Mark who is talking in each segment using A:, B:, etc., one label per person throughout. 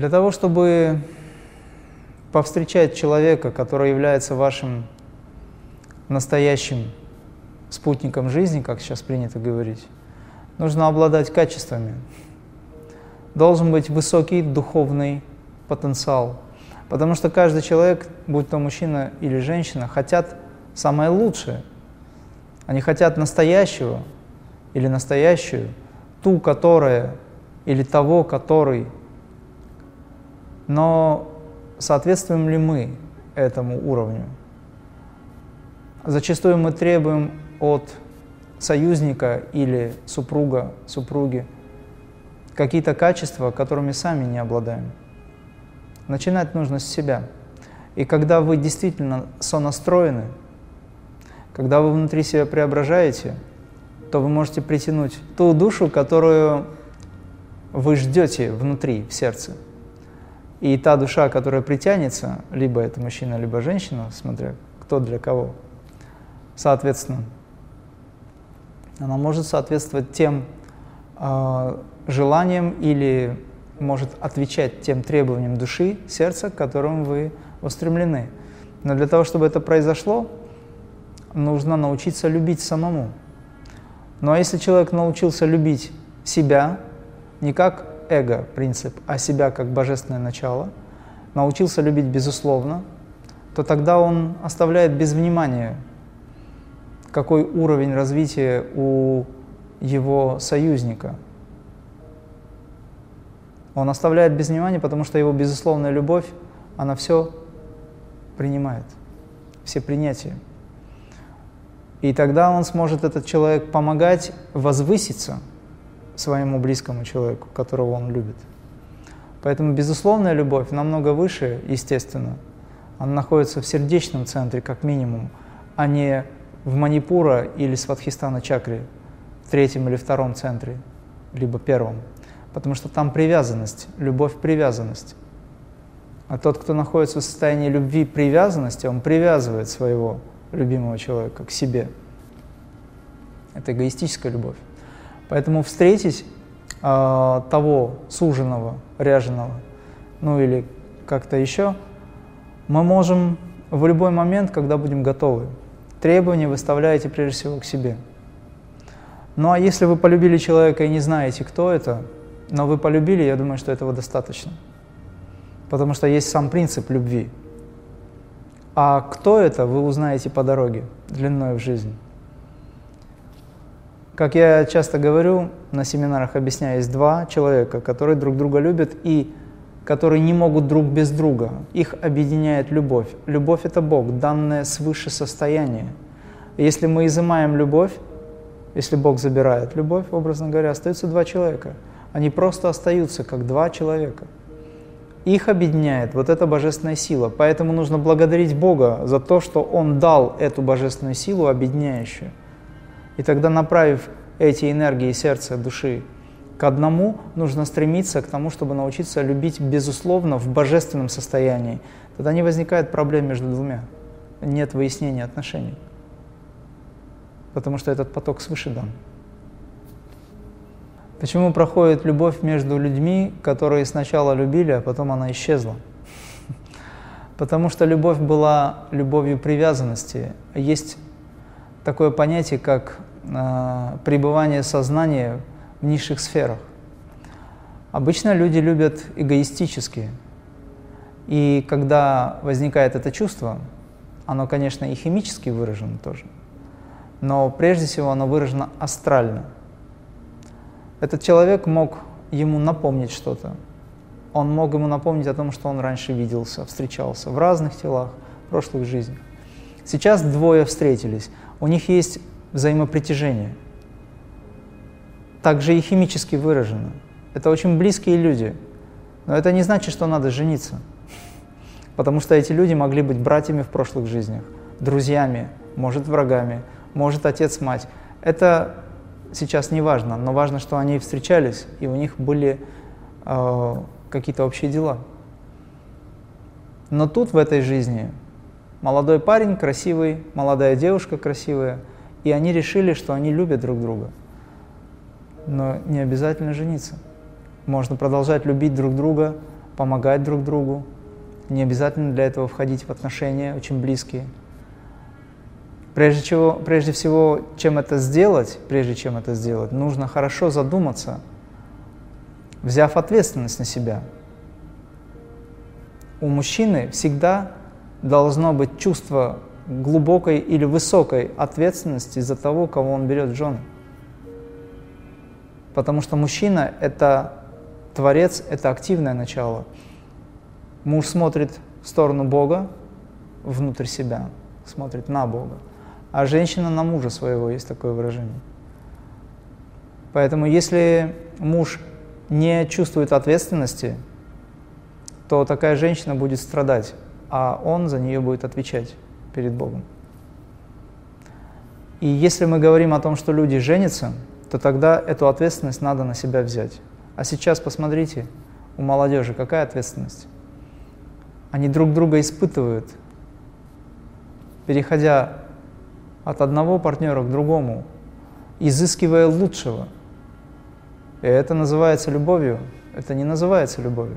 A: Для того, чтобы повстречать человека, который является вашим настоящим спутником жизни, как сейчас принято говорить, нужно обладать качествами. Должен быть высокий духовный потенциал. Потому что каждый человек, будь то мужчина или женщина, хотят самое лучшее. Они хотят настоящего или настоящую, ту, которая или того, который. Но соответствуем ли мы этому уровню? Зачастую мы требуем от союзника или супруга, супруги какие-то качества, которыми сами не обладаем. Начинать нужно с себя. И когда вы действительно сонастроены, когда вы внутри себя преображаете, то вы можете притянуть ту душу, которую вы ждете внутри, в сердце. И та душа, которая притянется, либо это мужчина, либо женщина, смотря кто для кого, соответственно, она может соответствовать тем э, желаниям или может отвечать тем требованиям души, сердца, к которым вы устремлены. Но для того, чтобы это произошло, нужно научиться любить самому. Ну а если человек научился любить себя, не как эго принцип, а себя как божественное начало, научился любить безусловно, то тогда он оставляет без внимания, какой уровень развития у его союзника. Он оставляет без внимания, потому что его безусловная любовь, она все принимает, все принятия. И тогда он сможет, этот человек, помогать возвыситься – своему близкому человеку, которого он любит. Поэтому безусловная любовь намного выше, естественно. Она находится в сердечном центре, как минимум, а не в Манипура или Сватхистана чакре, в третьем или втором центре, либо первом. Потому что там привязанность, любовь – привязанность. А тот, кто находится в состоянии любви привязанности, он привязывает своего любимого человека к себе. Это эгоистическая любовь. Поэтому встретить э, того суженого, ряженого, ну или как-то еще, мы можем в любой момент, когда будем готовы. Требования выставляете прежде всего к себе. Ну а если вы полюбили человека и не знаете, кто это, но вы полюбили, я думаю, что этого достаточно. Потому что есть сам принцип любви. А кто это, вы узнаете по дороге, длиной в жизнь. Как я часто говорю, на семинарах объясняю, есть два человека, которые друг друга любят и которые не могут друг без друга. Их объединяет любовь. Любовь – это Бог, данное свыше состояние. если мы изымаем любовь, если Бог забирает любовь, образно говоря, остаются два человека. Они просто остаются как два человека. Их объединяет вот эта божественная сила. Поэтому нужно благодарить Бога за то, что Он дал эту божественную силу объединяющую. И тогда, направив эти энергии сердца, души к одному, нужно стремиться к тому, чтобы научиться любить безусловно в божественном состоянии. Тогда не возникает проблем между двумя. Нет выяснения отношений. Потому что этот поток свыше дан. Почему проходит любовь между людьми, которые сначала любили, а потом она исчезла? Потому что любовь была любовью привязанности. Есть такое понятие, как э, пребывание сознания в низших сферах. Обычно люди любят эгоистически. И когда возникает это чувство, оно, конечно, и химически выражено тоже, но прежде всего оно выражено астрально. Этот человек мог ему напомнить что-то. Он мог ему напомнить о том, что он раньше виделся, встречался в разных телах, в прошлых жизнях. Сейчас двое встретились. У них есть взаимопритяжение. Также и химически выражено. Это очень близкие люди. Но это не значит, что надо жениться. Потому что эти люди могли быть братьями в прошлых жизнях, друзьями, может врагами, может отец-мать. Это сейчас не важно, но важно, что они встречались, и у них были э, какие-то общие дела. Но тут, в этой жизни, молодой парень красивый, молодая девушка красивая – и они решили, что они любят друг друга. Но не обязательно жениться. Можно продолжать любить друг друга, помогать друг другу. Не обязательно для этого входить в отношения очень близкие. Прежде, чего, прежде всего, чем это сделать, прежде чем это сделать, нужно хорошо задуматься, взяв ответственность на себя. У мужчины всегда должно быть чувство глубокой или высокой ответственности за того, кого он берет в жены. Потому что мужчина – это творец, это активное начало. Муж смотрит в сторону Бога, внутрь себя, смотрит на Бога. А женщина на мужа своего, есть такое выражение. Поэтому если муж не чувствует ответственности, то такая женщина будет страдать, а он за нее будет отвечать перед Богом. И если мы говорим о том, что люди женятся, то тогда эту ответственность надо на себя взять. А сейчас посмотрите, у молодежи какая ответственность? Они друг друга испытывают, переходя от одного партнера к другому, изыскивая лучшего. И это называется любовью. Это не называется любовью.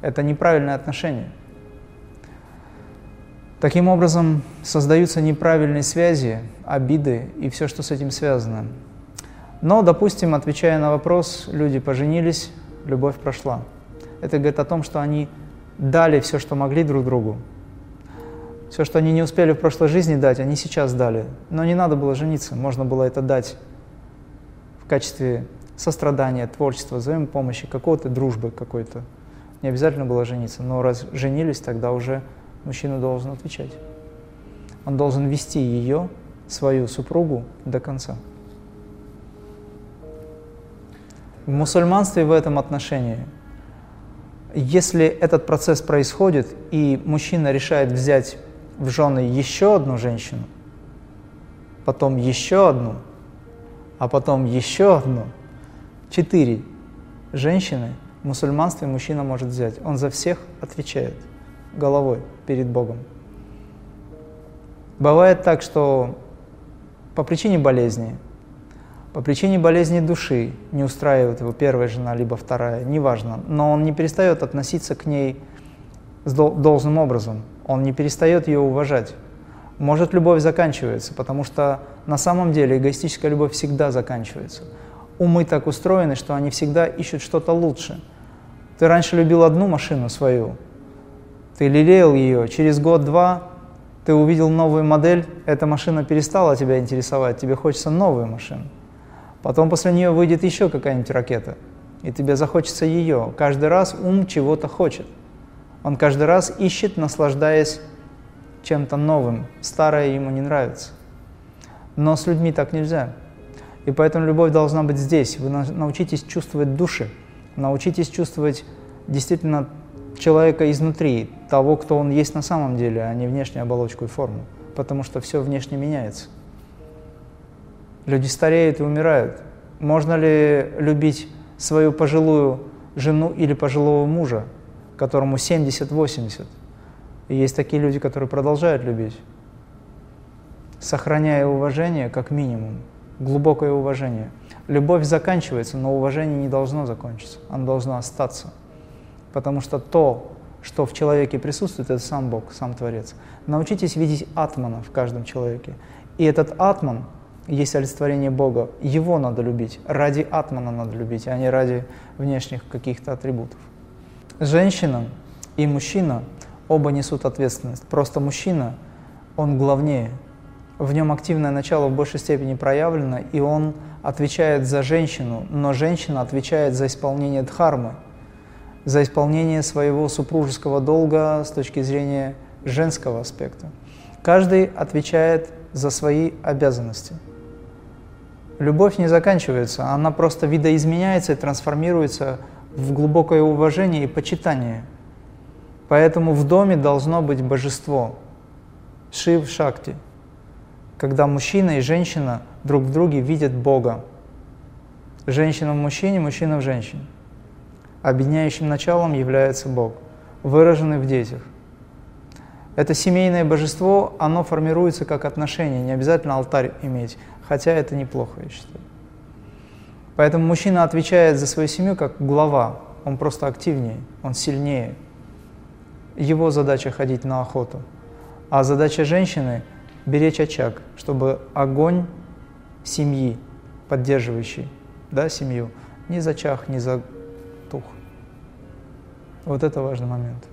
A: Это неправильное отношение – Таким образом, создаются неправильные связи, обиды и все, что с этим связано. Но, допустим, отвечая на вопрос, люди поженились, любовь прошла. Это говорит о том, что они дали все, что могли друг другу. Все, что они не успели в прошлой жизни дать, они сейчас дали. Но не надо было жениться, можно было это дать в качестве сострадания, творчества, взаимопомощи, какого-то дружбы какой-то. Не обязательно было жениться, но раз женились, тогда уже мужчина должен отвечать. Он должен вести ее, свою супругу, до конца. В мусульманстве в этом отношении, если этот процесс происходит, и мужчина решает взять в жены еще одну женщину, потом еще одну, а потом еще одну, четыре женщины в мусульманстве мужчина может взять. Он за всех отвечает – головой перед Богом. Бывает так, что по причине болезни, по причине болезни души не устраивает его первая жена, либо вторая, неважно, но он не перестает относиться к ней с должным образом, он не перестает ее уважать. Может, любовь заканчивается, потому что на самом деле эгоистическая любовь всегда заканчивается. Умы так устроены, что они всегда ищут что-то лучше. Ты раньше любил одну машину свою, ты лелеял ее, через год-два ты увидел новую модель, эта машина перестала тебя интересовать, тебе хочется новую машину. Потом после нее выйдет еще какая-нибудь ракета, и тебе захочется ее. Каждый раз ум чего-то хочет. Он каждый раз ищет, наслаждаясь чем-то новым. Старое ему не нравится. Но с людьми так нельзя. И поэтому любовь должна быть здесь. Вы научитесь чувствовать души, научитесь чувствовать действительно человека изнутри, того, кто он есть на самом деле, а не внешнюю оболочку и форму, потому что все внешне меняется. Люди стареют и умирают. Можно ли любить свою пожилую жену или пожилого мужа, которому 70-80? И есть такие люди, которые продолжают любить, сохраняя уважение как минимум, глубокое уважение. Любовь заканчивается, но уважение не должно закончиться, оно должно остаться – потому что то, что в человеке присутствует, это сам Бог, сам Творец. Научитесь видеть атмана в каждом человеке. И этот атман есть олицетворение Бога. Его надо любить. Ради атмана надо любить, а не ради внешних каких-то атрибутов. Женщина и мужчина оба несут ответственность. Просто мужчина, он главнее. В нем активное начало в большей степени проявлено, и он отвечает за женщину, но женщина отвечает за исполнение дхармы – за исполнение своего супружеского долга с точки зрения женского аспекта. Каждый отвечает за свои обязанности. Любовь не заканчивается, она просто видоизменяется и трансформируется в глубокое уважение и почитание. Поэтому в доме должно быть божество, Шив Шакти, когда мужчина и женщина друг в друге видят Бога. Женщина в мужчине, мужчина в женщине. Объединяющим началом является Бог, выраженный в детях. Это семейное божество, оно формируется как отношение, не обязательно алтарь иметь, хотя это неплохо, я считаю. Поэтому мужчина отвечает за свою семью как глава, он просто активнее, он сильнее. Его задача ходить на охоту. А задача женщины – беречь очаг, чтобы огонь семьи, поддерживающий да, семью, не зачах, не затух. Вот это важный момент.